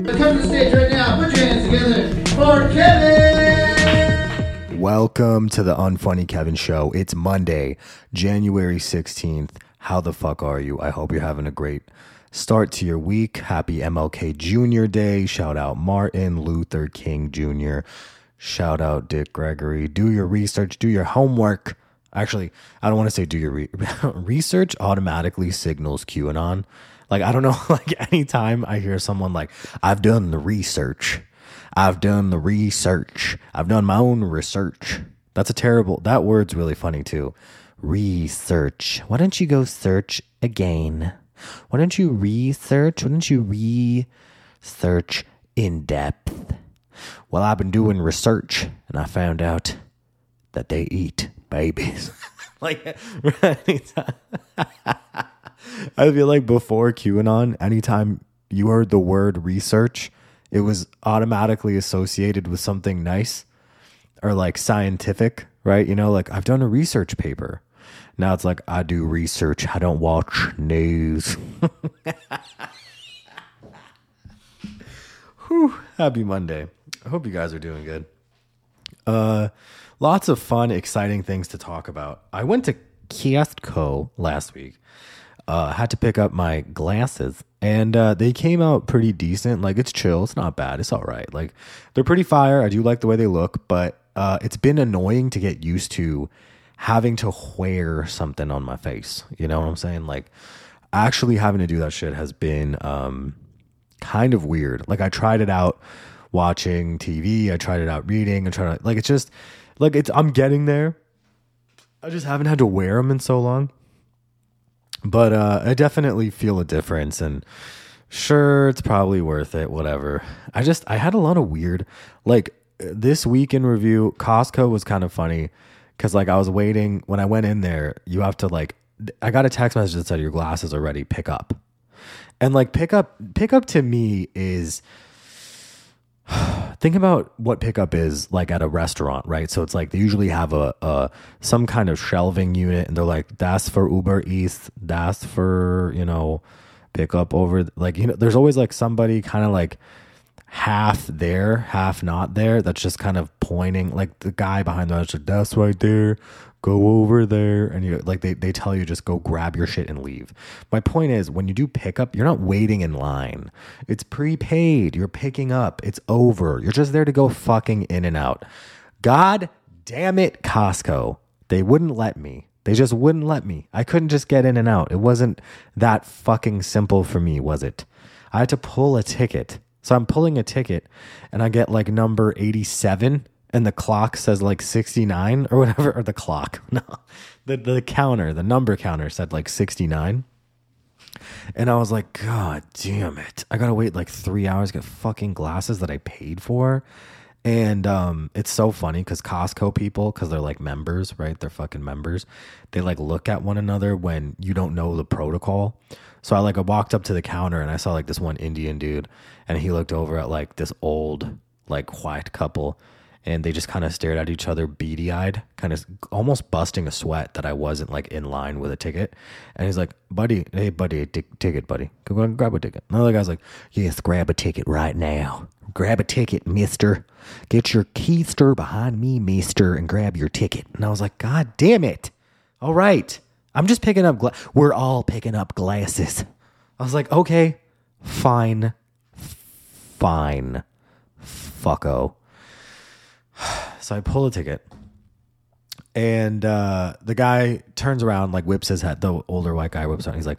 Come to the stage right now. Put your hands together for Kevin. Welcome to the Unfunny Kevin Show. It's Monday, January 16th. How the fuck are you? I hope you're having a great start to your week. Happy MLK Jr. Day. Shout out Martin Luther King Jr. Shout out Dick Gregory. Do your research, do your homework. Actually, I don't want to say do your re- research automatically signals QAnon. Like, I don't know, like anytime I hear someone like, I've done the research, I've done the research, I've done my own research. That's a terrible, that word's really funny too. Research. Why don't you go search again? Why don't you research? Why don't you research in depth? Well, I've been doing research and I found out that they eat babies. like, anytime. I feel like before QAnon, anytime you heard the word research, it was automatically associated with something nice or like scientific, right? You know, like I've done a research paper. Now it's like I do research, I don't watch news. Whew, happy Monday. I hope you guys are doing good. Uh lots of fun, exciting things to talk about. I went to Costco last week. Uh had to pick up my glasses and uh they came out pretty decent. Like it's chill, it's not bad, it's all right. Like they're pretty fire. I do like the way they look, but uh it's been annoying to get used to having to wear something on my face. You know what I'm saying? Like actually having to do that shit has been um kind of weird. Like I tried it out watching TV, I tried it out reading, I tried to like it's just like it's I'm getting there. I just haven't had to wear them in so long. But uh I definitely feel a difference and sure it's probably worth it, whatever. I just I had a lot of weird like this week in review, Costco was kind of funny cuz like I was waiting when I went in there, you have to like I got a text message that said your glasses are ready, pick up. And like pick up pick up to me is think about what pickup is like at a restaurant, right? So it's like they usually have a, a some kind of shelving unit and they're like that's for Uber Eats, that's for, you know, pickup over like you know there's always like somebody kind of like half there, half not there that's just kind of pointing like the guy behind the register, that's right there go over there and you like they, they tell you just go grab your shit and leave. My point is when you do pickup you're not waiting in line. It's prepaid. You're picking up. It's over. You're just there to go fucking in and out. God damn it costco. They wouldn't let me. They just wouldn't let me. I couldn't just get in and out. It wasn't that fucking simple for me was it? I had to pull a ticket. So i'm pulling a ticket and i get like number 87 and the clock says like 69 or whatever or the clock no the the counter the number counter said like 69 and i was like god damn it. I gotta wait like three hours get fucking glasses that i paid for. And um it's so funny because costco people because they're like members right? They're fucking members. They like look at one another when you don't know the protocol. So i like i walked up to the counter and i saw like this one indian dude and he looked over at like this old like white couple and they just kind of stared at each other beady eyed, kind of almost busting a sweat that I wasn't like in line with a ticket. And he's like, buddy, hey, buddy, t- ticket, buddy. Go and grab a ticket. Another guy's like, yes, grab a ticket right now. Grab a ticket, mister. Get your keister behind me, mister, and grab your ticket. And I was like, God damn it. All right. I'm just picking up, gla- we're all picking up glasses. I was like, okay, fine, fine, fucko. So I pull a ticket, and uh, the guy turns around, like whips his head. The older white guy whips around. He's like,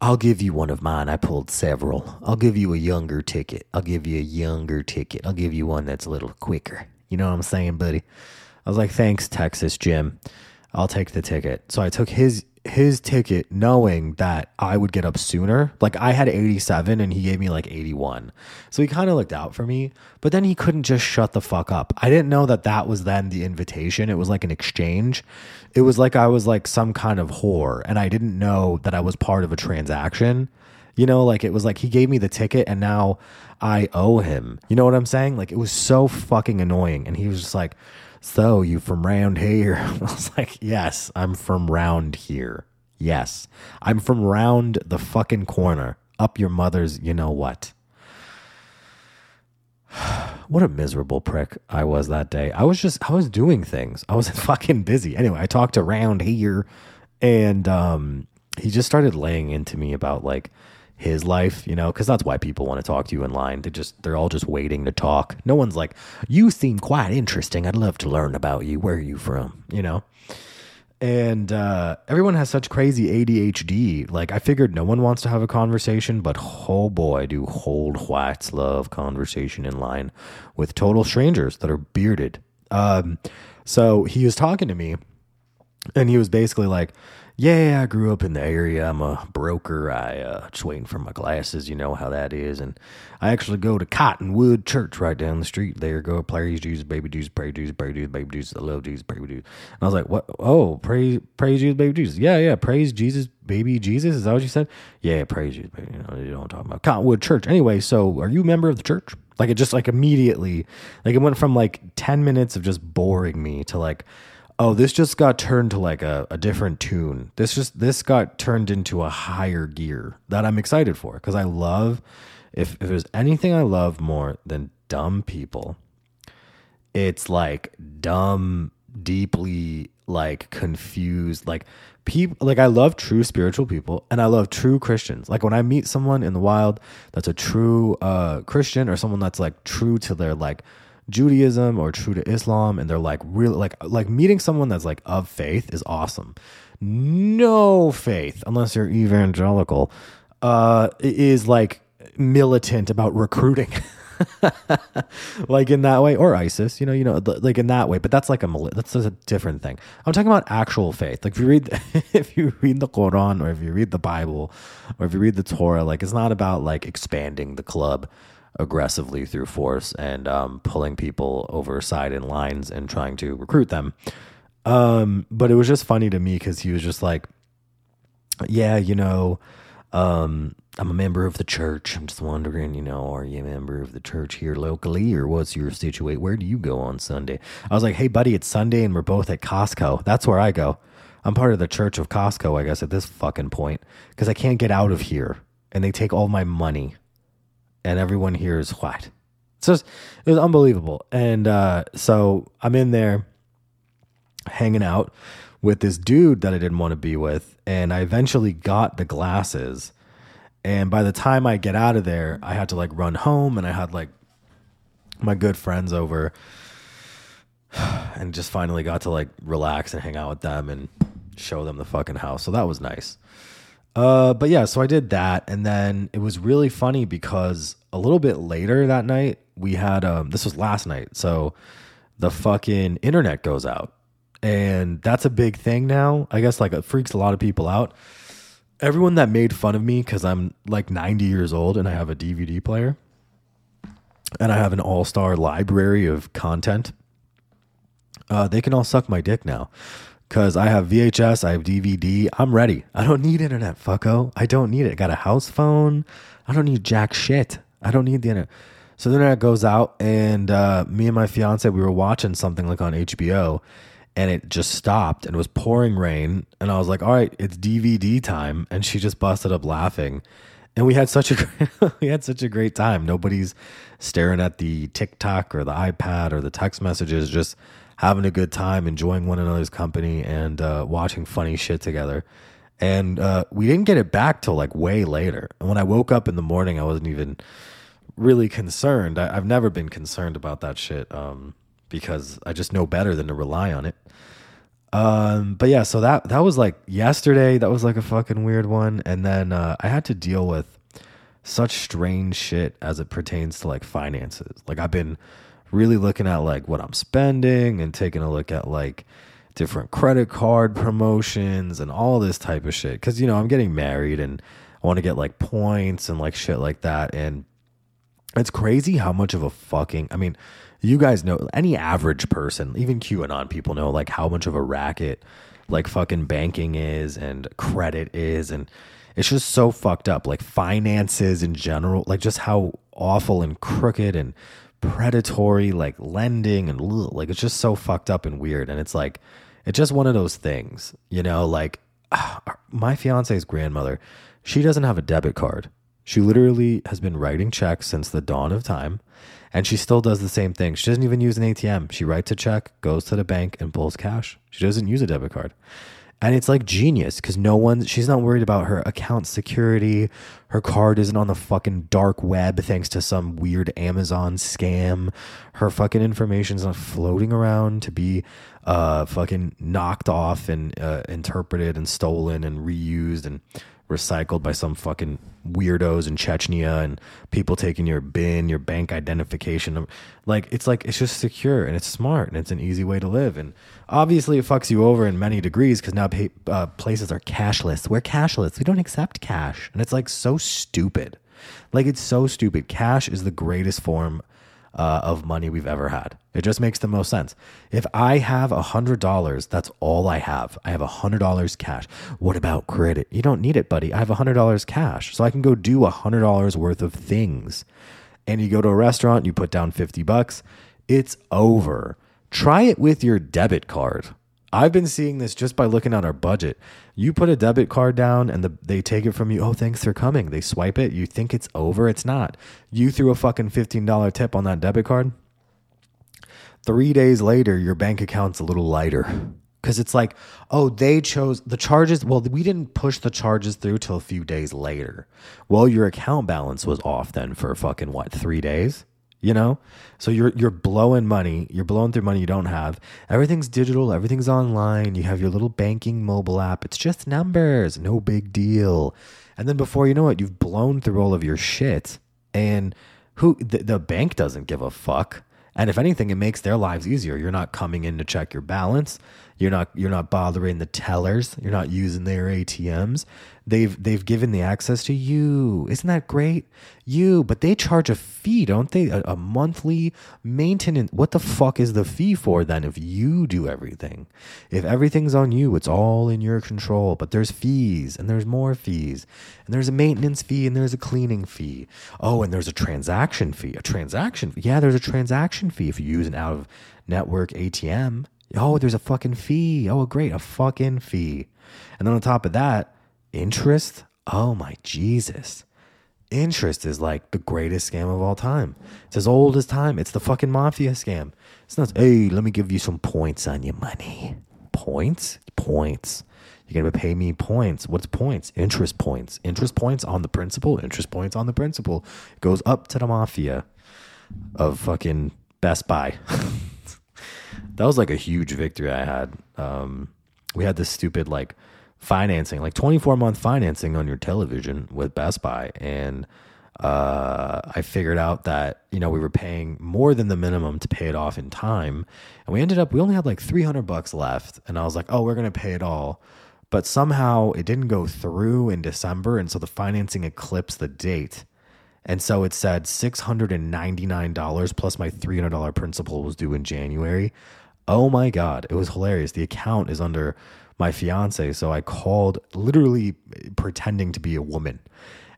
"I'll give you one of mine. I pulled several. I'll give you a younger ticket. I'll give you a younger ticket. I'll give you one that's a little quicker. You know what I'm saying, buddy?" I was like, "Thanks, Texas Jim. I'll take the ticket." So I took his his ticket knowing that I would get up sooner. Like I had 87 and he gave me like 81. So he kind of looked out for me, but then he couldn't just shut the fuck up. I didn't know that that was then the invitation. It was like an exchange. It was like I was like some kind of whore and I didn't know that I was part of a transaction. You know, like it was like he gave me the ticket and now I owe him. You know what I'm saying? Like it was so fucking annoying and he was just like so you from round here? I was like, yes, I'm from round here. Yes, I'm from round the fucking corner, up your mother's, you know what. what a miserable prick I was that day. I was just I was doing things. I was fucking busy. Anyway, I talked around here and um he just started laying into me about like his life, you know, because that's why people want to talk to you in line. They just they're all just waiting to talk. No one's like, you seem quite interesting. I'd love to learn about you. Where are you from? You know? And uh, everyone has such crazy ADHD. Like I figured no one wants to have a conversation, but oh boy, do old whites love conversation in line with total strangers that are bearded. Um, so he was talking to me, and he was basically like, yeah, I grew up in the area. I'm a broker. I uh, just waiting for my glasses. You know how that is. And I actually go to Cottonwood Church right down the street. There go praise Jesus, baby Jesus, praise Jesus, praise Jesus, baby Jesus. I love Jesus, praise Jesus. And I was like, what? Oh, praise, praise Jesus, baby Jesus. Yeah, yeah, praise Jesus, baby Jesus. Is that what you said? Yeah, praise Jesus, baby. You know, you what I'm talking about. Cottonwood Church. Anyway, so are you a member of the church? Like it just like immediately, like it went from like 10 minutes of just boring me to like, oh this just got turned to like a, a different tune. This just this got turned into a higher gear that i'm excited for because i love if, if there's anything i love more than dumb people it's like dumb deeply like confused like people like i love true spiritual people and i love true christians. Like when i meet someone in the wild that's a true uh christian or someone that's like true to their like Judaism or true to Islam and they're like really like like meeting someone that's like of faith is awesome. No faith unless you're evangelical uh is like militant about recruiting. like in that way or ISIS, you know, you know like in that way, but that's like a that's a different thing. I'm talking about actual faith. Like if you read if you read the Quran or if you read the Bible or if you read the Torah, like it's not about like expanding the club aggressively through force and um, pulling people over side in lines and trying to recruit them. Um, but it was just funny to me because he was just like, yeah, you know, um, I'm a member of the church. I'm just wondering, you know, are you a member of the church here locally or what's your situation? Where do you go on Sunday? I was like, hey, buddy, it's Sunday and we're both at Costco. That's where I go. I'm part of the church of Costco, I guess, at this fucking point because I can't get out of here and they take all my money and everyone here is white. So it was unbelievable. And uh, so I'm in there hanging out with this dude that I didn't want to be with. And I eventually got the glasses. And by the time I get out of there, I had to like run home and I had like my good friends over and just finally got to like relax and hang out with them and show them the fucking house. So that was nice. Uh, but yeah, so I did that, and then it was really funny because a little bit later that night we had um this was last night, so the fucking internet goes out, and that's a big thing now. I guess like it freaks a lot of people out. Everyone that made fun of me because I'm like 90 years old and I have a DVD player, and I have an all star library of content. Uh, they can all suck my dick now Cause I have VHS, I have DVD. I'm ready. I don't need internet, fucko. I don't need it. I got a house phone. I don't need jack shit. I don't need the internet. So the internet goes out, and uh, me and my fiance, we were watching something like on HBO, and it just stopped, and it was pouring rain, and I was like, "All right, it's DVD time," and she just busted up laughing, and we had such a we had such a great time. Nobody's staring at the TikTok or the iPad or the text messages, just having a good time, enjoying one another's company, and uh, watching funny shit together. And uh, we didn't get it back till like way later. And when I woke up in the morning, I wasn't even really concerned. I, have never been concerned about that shit um, because I just know better than to rely on it. Um, but yeah, so that that was like yesterday. That was like a fucking weird one, and then uh, I had to deal with such strange shit as it pertains to like finances. Like I've been really looking at like what I'm spending and taking a look at like different credit card promotions and all this type of shit. Cause you know, I'm getting married and I want to get like points and like shit like that. And it's crazy how much of a fucking, I mean, you guys know any average person, even QAnon people know like how much of a racket like fucking banking is and credit is. And it's just so fucked up. Like finances in general, like just how awful and crooked and predatory like lending and like it's just so fucked up and weird and it's like it's just one of those things you know like ah, my fiance's grandmother she doesn't have a debit card She literally has been writing checks since the dawn of time, and she still does the same thing. She doesn't even use an ATM. She writes a check, goes to the bank, and pulls cash. She doesn't use a debit card. And it's like genius because no one, she's not worried about her account security. Her card isn't on the fucking dark web thanks to some weird Amazon scam. Her fucking information's not floating around to be uh, fucking knocked off and uh, interpreted and stolen and reused and recycled by some fucking weirdos in Chechnya and people taking your bin, your bank identification. Like it's like it's just secure and it's smart and it's an easy way to live. And obviously, it fucks you over in many degrees because now pay, uh, places are cashless. We're cashless. We don't accept cash, and it's like stupid. Like it's so stupid. Cash is the greatest form uh, of money we've ever had. It just makes the most sense. If I have a hundred dollars, that's all I have. I have a hundred dollars cash. What about credit? You don't need it, buddy. I have a hundred dollars cash, so I can go do a hundred dollars worth of things. And you go to a restaurant, you put down fifty bucks. It's over. Try it with your debit card. I've been seeing this just by looking at our budget. You put a debit card down and the, they take it from you. Oh, thanks for coming. They swipe it. You think it's over. It's not. You threw a fucking $15 tip on that debit card. Three days later, your bank account's a little lighter. Because it's like, oh, they chose the charges. Well, we didn't push the charges through till a few days later. Well, your account balance was off then for fucking what, three days? You know? So you're you're blowing money. You're blowing through money you don't have. Everything's digital. Everything's online. You have your little banking mobile app. It's just numbers. No big deal. And then before you know it you've blown through all of your shit. And who the, the bank doesn't give a fuck. And if anything, it makes their lives easier. You're not coming in to check your balance. You're not you're not bothering the tellers. You're not using their ATMs. They've they've given the access to you. Isn't that great? You, but they charge a fee, don't they? A, a monthly maintenance. What the fuck is the fee for then if you do everything? If everything's on you, it's all in your control. But there's fees and there's more fees. And there's a maintenance fee and there's a cleaning fee. Oh, and there's a transaction fee. A transaction fee. Yeah, there's a transaction fee if you use an out of network ATM. Oh, there's a fucking fee. Oh, great, a fucking fee. And then on top of that, interest. Oh my Jesus. Interest is like the greatest scam of all time. It's as old as time. It's the fucking mafia scam. It's not, hey, let me give you some points on your money. Points? Points. You're going to pay me points. What's points? Interest points. Interest points on the principal. Interest points on the principal. It goes up to the mafia of fucking Best Buy. that was like a huge victory I had. Um, we had this stupid like financing, like 24 month financing on your television with Best Buy. And uh, I figured out that, you know, we were paying more than the minimum to pay it off in time. And we ended up, we only had like 300 bucks left. And I was like, oh, we're going to pay it all. But somehow it didn't go through in December. And so the financing eclipsed the date. And so it said $699 plus my $300 principal was due in January. Oh my God. It was hilarious. The account is under my fiance. So I called literally pretending to be a woman.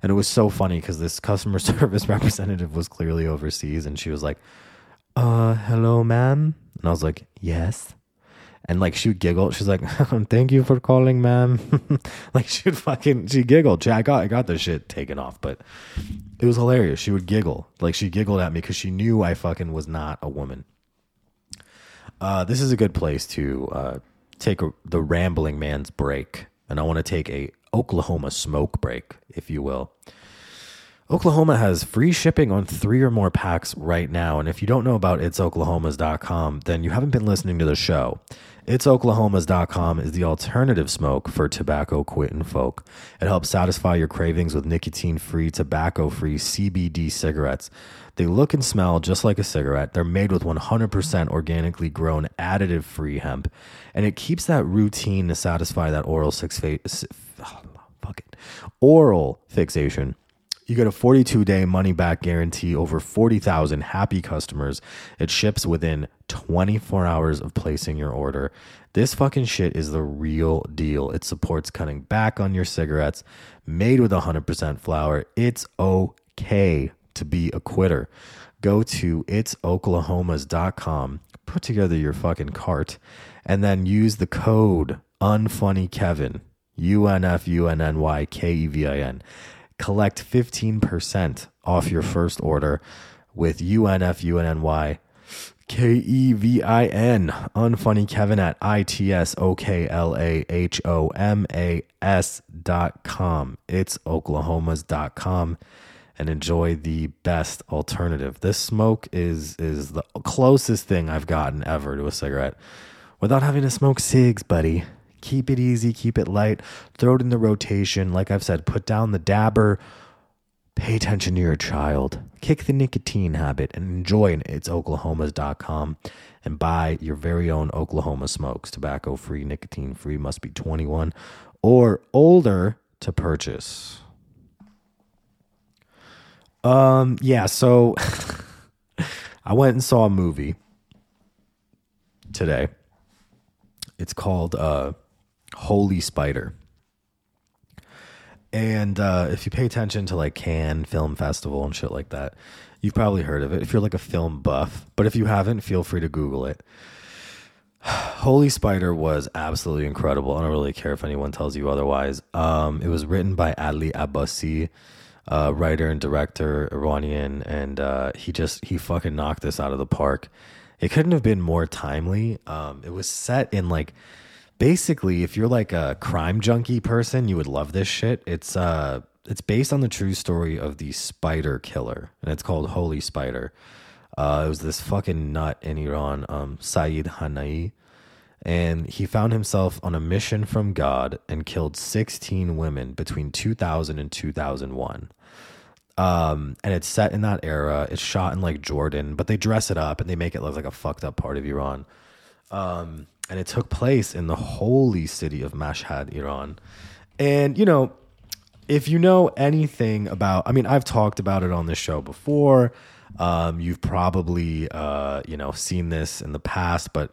And it was so funny because this customer service representative was clearly overseas and she was like, uh, hello, ma'am. And I was like, yes. And like she would giggle. She's like, "Thank you for calling, ma'am." like she would fucking she giggled. I got I got the shit taken off, but it was hilarious. She would giggle. Like she giggled at me because she knew I fucking was not a woman. Uh, this is a good place to uh, take a, the rambling man's break, and I want to take a Oklahoma smoke break, if you will. Oklahoma has free shipping on three or more packs right now. And if you don't know about itsoklahomas.com, then you haven't been listening to the show. Itsoklahomas.com is the alternative smoke for tobacco quitting folk. It helps satisfy your cravings with nicotine free, tobacco free CBD cigarettes. They look and smell just like a cigarette. They're made with 100% organically grown, additive free hemp, and it keeps that routine to satisfy that oral six fa- oh, fuck it. oral fixation you get a 42 day money back guarantee over 40,000 happy customers. It ships within 24 hours of placing your order. This fucking shit is the real deal. It supports cutting back on your cigarettes, made with 100% flour. It's okay to be a quitter. Go to itsoklahomas.com, put together your fucking cart, and then use the code UNFUNNYKEVIN, U N F U N N Y K E V I N collect 15% off your first order with UNFUNNY K E V I N. Unfunny Kevin at I T S O K L A H O M A S dot com. It's Oklahoma's dot com and enjoy the best alternative. This smoke is is the closest thing I've gotten ever to a cigarette without having to smoke cigs, buddy. Keep it easy, keep it light, throw it in the rotation. Like I've said, put down the dabber, pay attention to your child, kick the nicotine habit, and enjoy It's Oklahoma's.com and buy your very own Oklahoma smokes. Tobacco free, nicotine free, must be 21 or older to purchase. Um, yeah, so I went and saw a movie today. It's called uh Holy Spider. And uh, if you pay attention to like Cannes Film Festival and shit like that, you've probably heard of it. If you're like a film buff, but if you haven't, feel free to Google it. Holy Spider was absolutely incredible. I don't really care if anyone tells you otherwise. Um, it was written by Ali Abbasi, uh, writer and director, Iranian, and uh, he just he fucking knocked this out of the park. It couldn't have been more timely. Um, it was set in like basically if you're like a crime junkie person you would love this shit it's uh it's based on the true story of the spider killer and it's called holy spider uh it was this fucking nut in iran um saeed hanaei and he found himself on a mission from god and killed 16 women between 2000 and 2001 um, and it's set in that era. It's shot in like Jordan, but they dress it up and they make it look like a fucked up part of Iran. Um, and it took place in the holy city of Mashhad, Iran. And you know, if you know anything about, I mean, I've talked about it on this show before. Um, you've probably, uh, you know, seen this in the past, but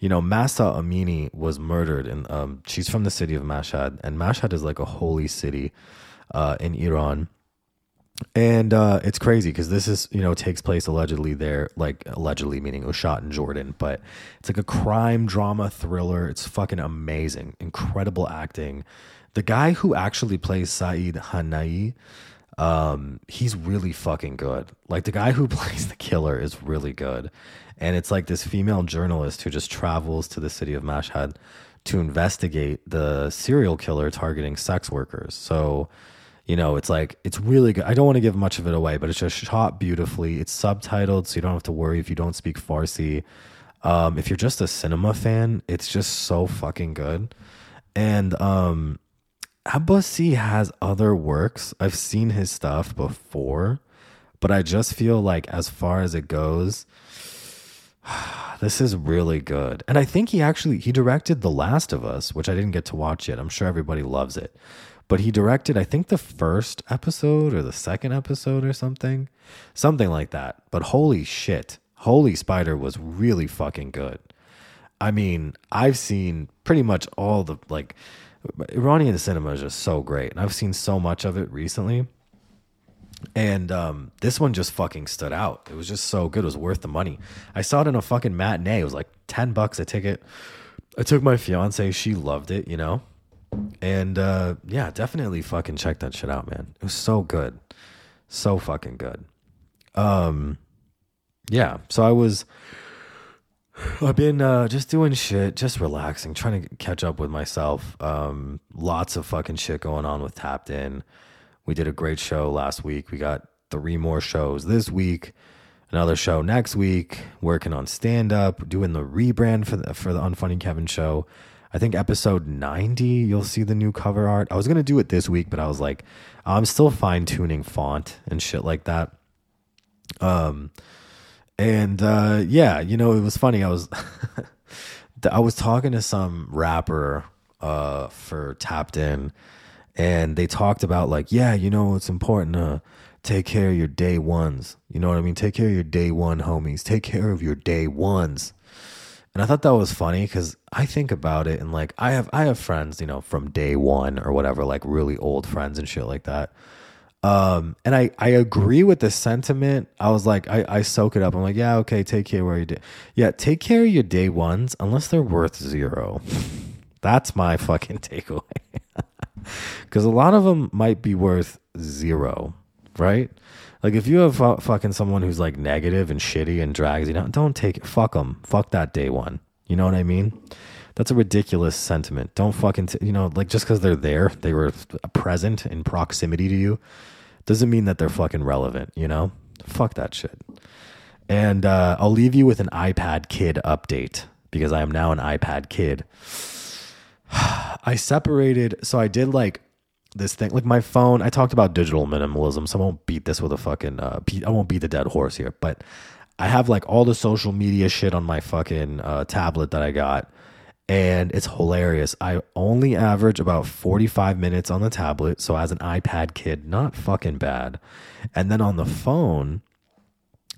you know, Mahsa Amini was murdered, and um, she's from the city of Mashhad, and Mashhad is like a holy city uh, in Iran and uh, it's crazy because this is you know takes place allegedly there like allegedly meaning it was shot in jordan but it's like a crime drama thriller. It's fucking amazing. Incredible acting. The guy who actually plays saeed hanaei um, he's really fucking good. Like the guy who plays the killer is really good. And it's like this female journalist who just travels to the city of mashhad to investigate the serial killer targeting sex workers. So you know, it's like it's really good. I don't want to give much of it away, but it's just shot beautifully. It's subtitled, so you don't have to worry if you don't speak Farsi. Um, if you're just a cinema fan, it's just so fucking good. And um, Abbasi has other works. I've seen his stuff before, but I just feel like as far as it goes, this is really good. And I think he actually he directed The Last of Us, which I didn't get to watch yet. I'm sure everybody loves it but he directed i think the first episode or the second episode or something something like that but holy shit holy spider was really fucking good i mean i've seen pretty much all the like iranian cinema is just so great and i've seen so much of it recently and um, this one just fucking stood out. It was just so good. It was worth the money. I saw it in a fucking matinee. It was like 10 bucks a ticket. I took my fiance. She loved it, you know? And uh, yeah, definitely fucking check that shit out, man. It was so good. So fucking good. Um yeah, so I was I've been uh, just doing shit, just relaxing, trying to catch up with myself. Um, lots of fucking shit going on with Tapped In. We did a great show last week. We got three more shows this week, another show next week. Working on stand up, doing the rebrand for the for the Unfunny Kevin show. I think episode 90, you'll see the new cover art. I was going to do it this week, but I was like, I'm still fine tuning font and shit like that. Um, and uh, yeah, you know, it was funny. I was, I was talking to some rapper uh, for Tapped In, and they talked about, like, yeah, you know, it's important to take care of your day ones. You know what I mean? Take care of your day one homies. Take care of your day ones. And I thought that was funny because I think about it and like I have I have friends, you know, from day one or whatever, like really old friends and shit like that. Um, and I, I agree with the sentiment. I was like, I, I soak it up. I'm like, yeah, okay, take care where you do. Yeah, take care of your day ones unless they're worth zero. That's my fucking takeaway. Because a lot of them might be worth zero, right? Like if you have fu- fucking someone who's like negative and shitty and drags you down, don't take it. Fuck them. Fuck that day one. You know what I mean? That's a ridiculous sentiment. Don't fucking, t- you know, like just because they're there, they were present in proximity to you, doesn't mean that they're fucking relevant, you know? Fuck that shit. And uh, I'll leave you with an iPad kid update because I am now an iPad kid. I separated, so I did like this thing, like my phone. I talked about digital minimalism, so I won't beat this with a fucking, uh, I won't beat the dead horse here, but I have like all the social media shit on my fucking uh, tablet that I got and it's hilarious. I only average about 45 minutes on the tablet, so as an iPad kid, not fucking bad. And then on the phone,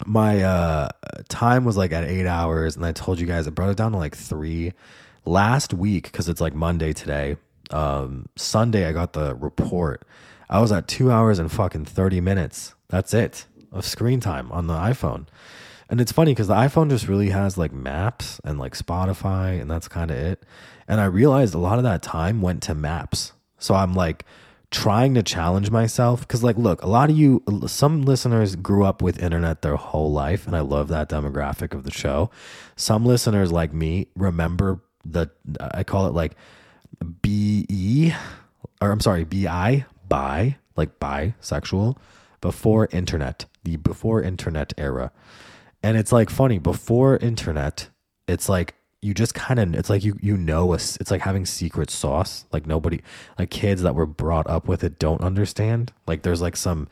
my uh time was like at 8 hours and I told you guys I brought it down to like 3 last week cuz it's like Monday today. Um Sunday I got the report. I was at 2 hours and fucking 30 minutes. That's it of screen time on the iPhone. And it's funny because the iPhone just really has like maps and like Spotify, and that's kind of it. And I realized a lot of that time went to maps. So I'm like trying to challenge myself because, like, look, a lot of you, some listeners grew up with internet their whole life, and I love that demographic of the show. Some listeners, like me, remember the, I call it like BE, or I'm sorry, BI, bi, like bisexual, before internet, the before internet era. And it's like funny before internet, it's like you just kind of it's like you you know it's like having secret sauce like nobody like kids that were brought up with it don't understand like there's like some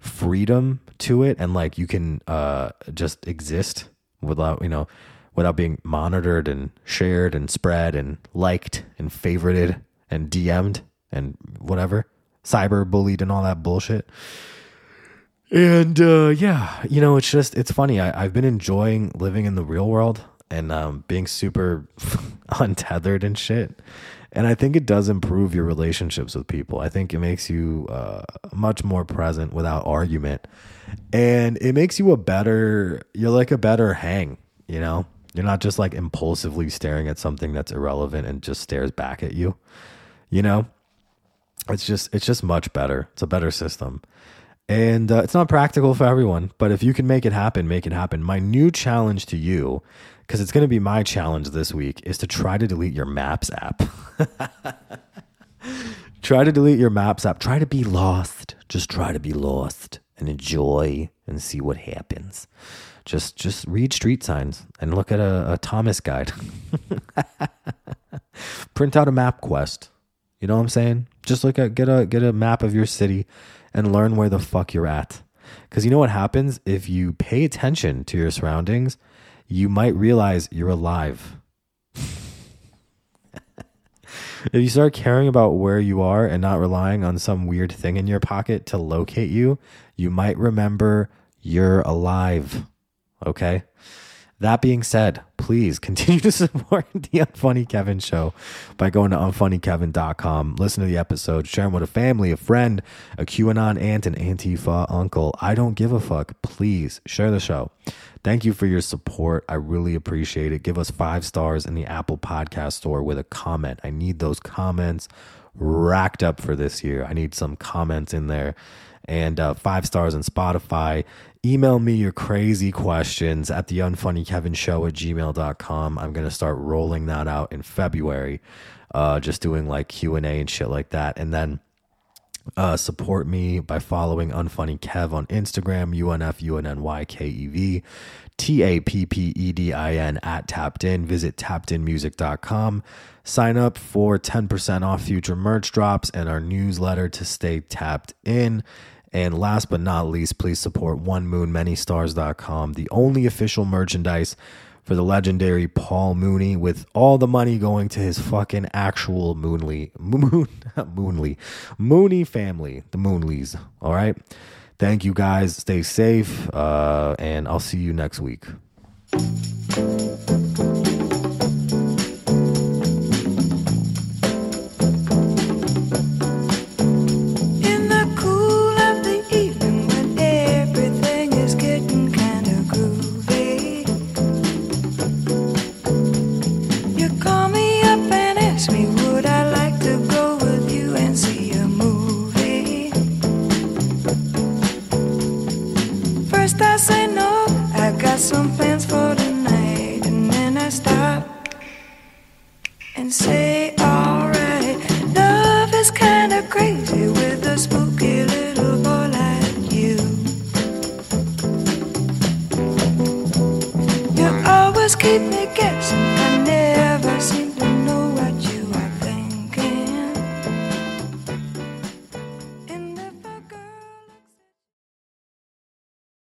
freedom to it and like you can uh just exist without you know without being monitored and shared and spread and liked and favorited and DM'd and whatever cyber bullied and all that bullshit and uh, yeah, you know, it's just it's funny. I, I've been enjoying living in the real world and um, being super untethered and shit. And I think it does improve your relationships with people. I think it makes you uh, much more present without argument, and it makes you a better. You're like a better hang. You know, you're not just like impulsively staring at something that's irrelevant and just stares back at you. You know, it's just it's just much better. It's a better system. And uh, it's not practical for everyone, but if you can make it happen, make it happen. My new challenge to you, because it's going to be my challenge this week, is to try to delete your Maps app. try to delete your Maps app. Try to be lost. Just try to be lost and enjoy and see what happens. Just just read street signs and look at a, a Thomas guide. Print out a MapQuest. You know what I'm saying? Just look at get a get a map of your city and learn where the fuck you're at. Because you know what happens? If you pay attention to your surroundings, you might realize you're alive. if you start caring about where you are and not relying on some weird thing in your pocket to locate you, you might remember you're alive. Okay? That being said, please continue to support the Unfunny Kevin show by going to unfunnykevin.com. Listen to the episode, share them with a family, a friend, a QAnon aunt, an Antifa uncle. I don't give a fuck. Please share the show. Thank you for your support. I really appreciate it. Give us five stars in the Apple Podcast Store with a comment. I need those comments racked up for this year. I need some comments in there and uh, five stars on Spotify. Email me your crazy questions at the unfunny Kevin show at gmail.com. I'm going to start rolling that out in February, uh, just doing like Q&A and shit like that. And then uh, support me by following Unfunny Kev on Instagram, UNF UNNYKEV, T A P P E D I N at Tapped In. Visit tappedinmusic.com. Sign up for 10% off future merch drops and our newsletter to stay tapped in. And last but not least, please support one moon many stars.com, the only official merchandise for the legendary Paul Mooney, with all the money going to his fucking actual Moonly, Moon, Moonly, Mooney family, the Moonleys. All right. Thank you guys. Stay safe. Uh, and I'll see you next week.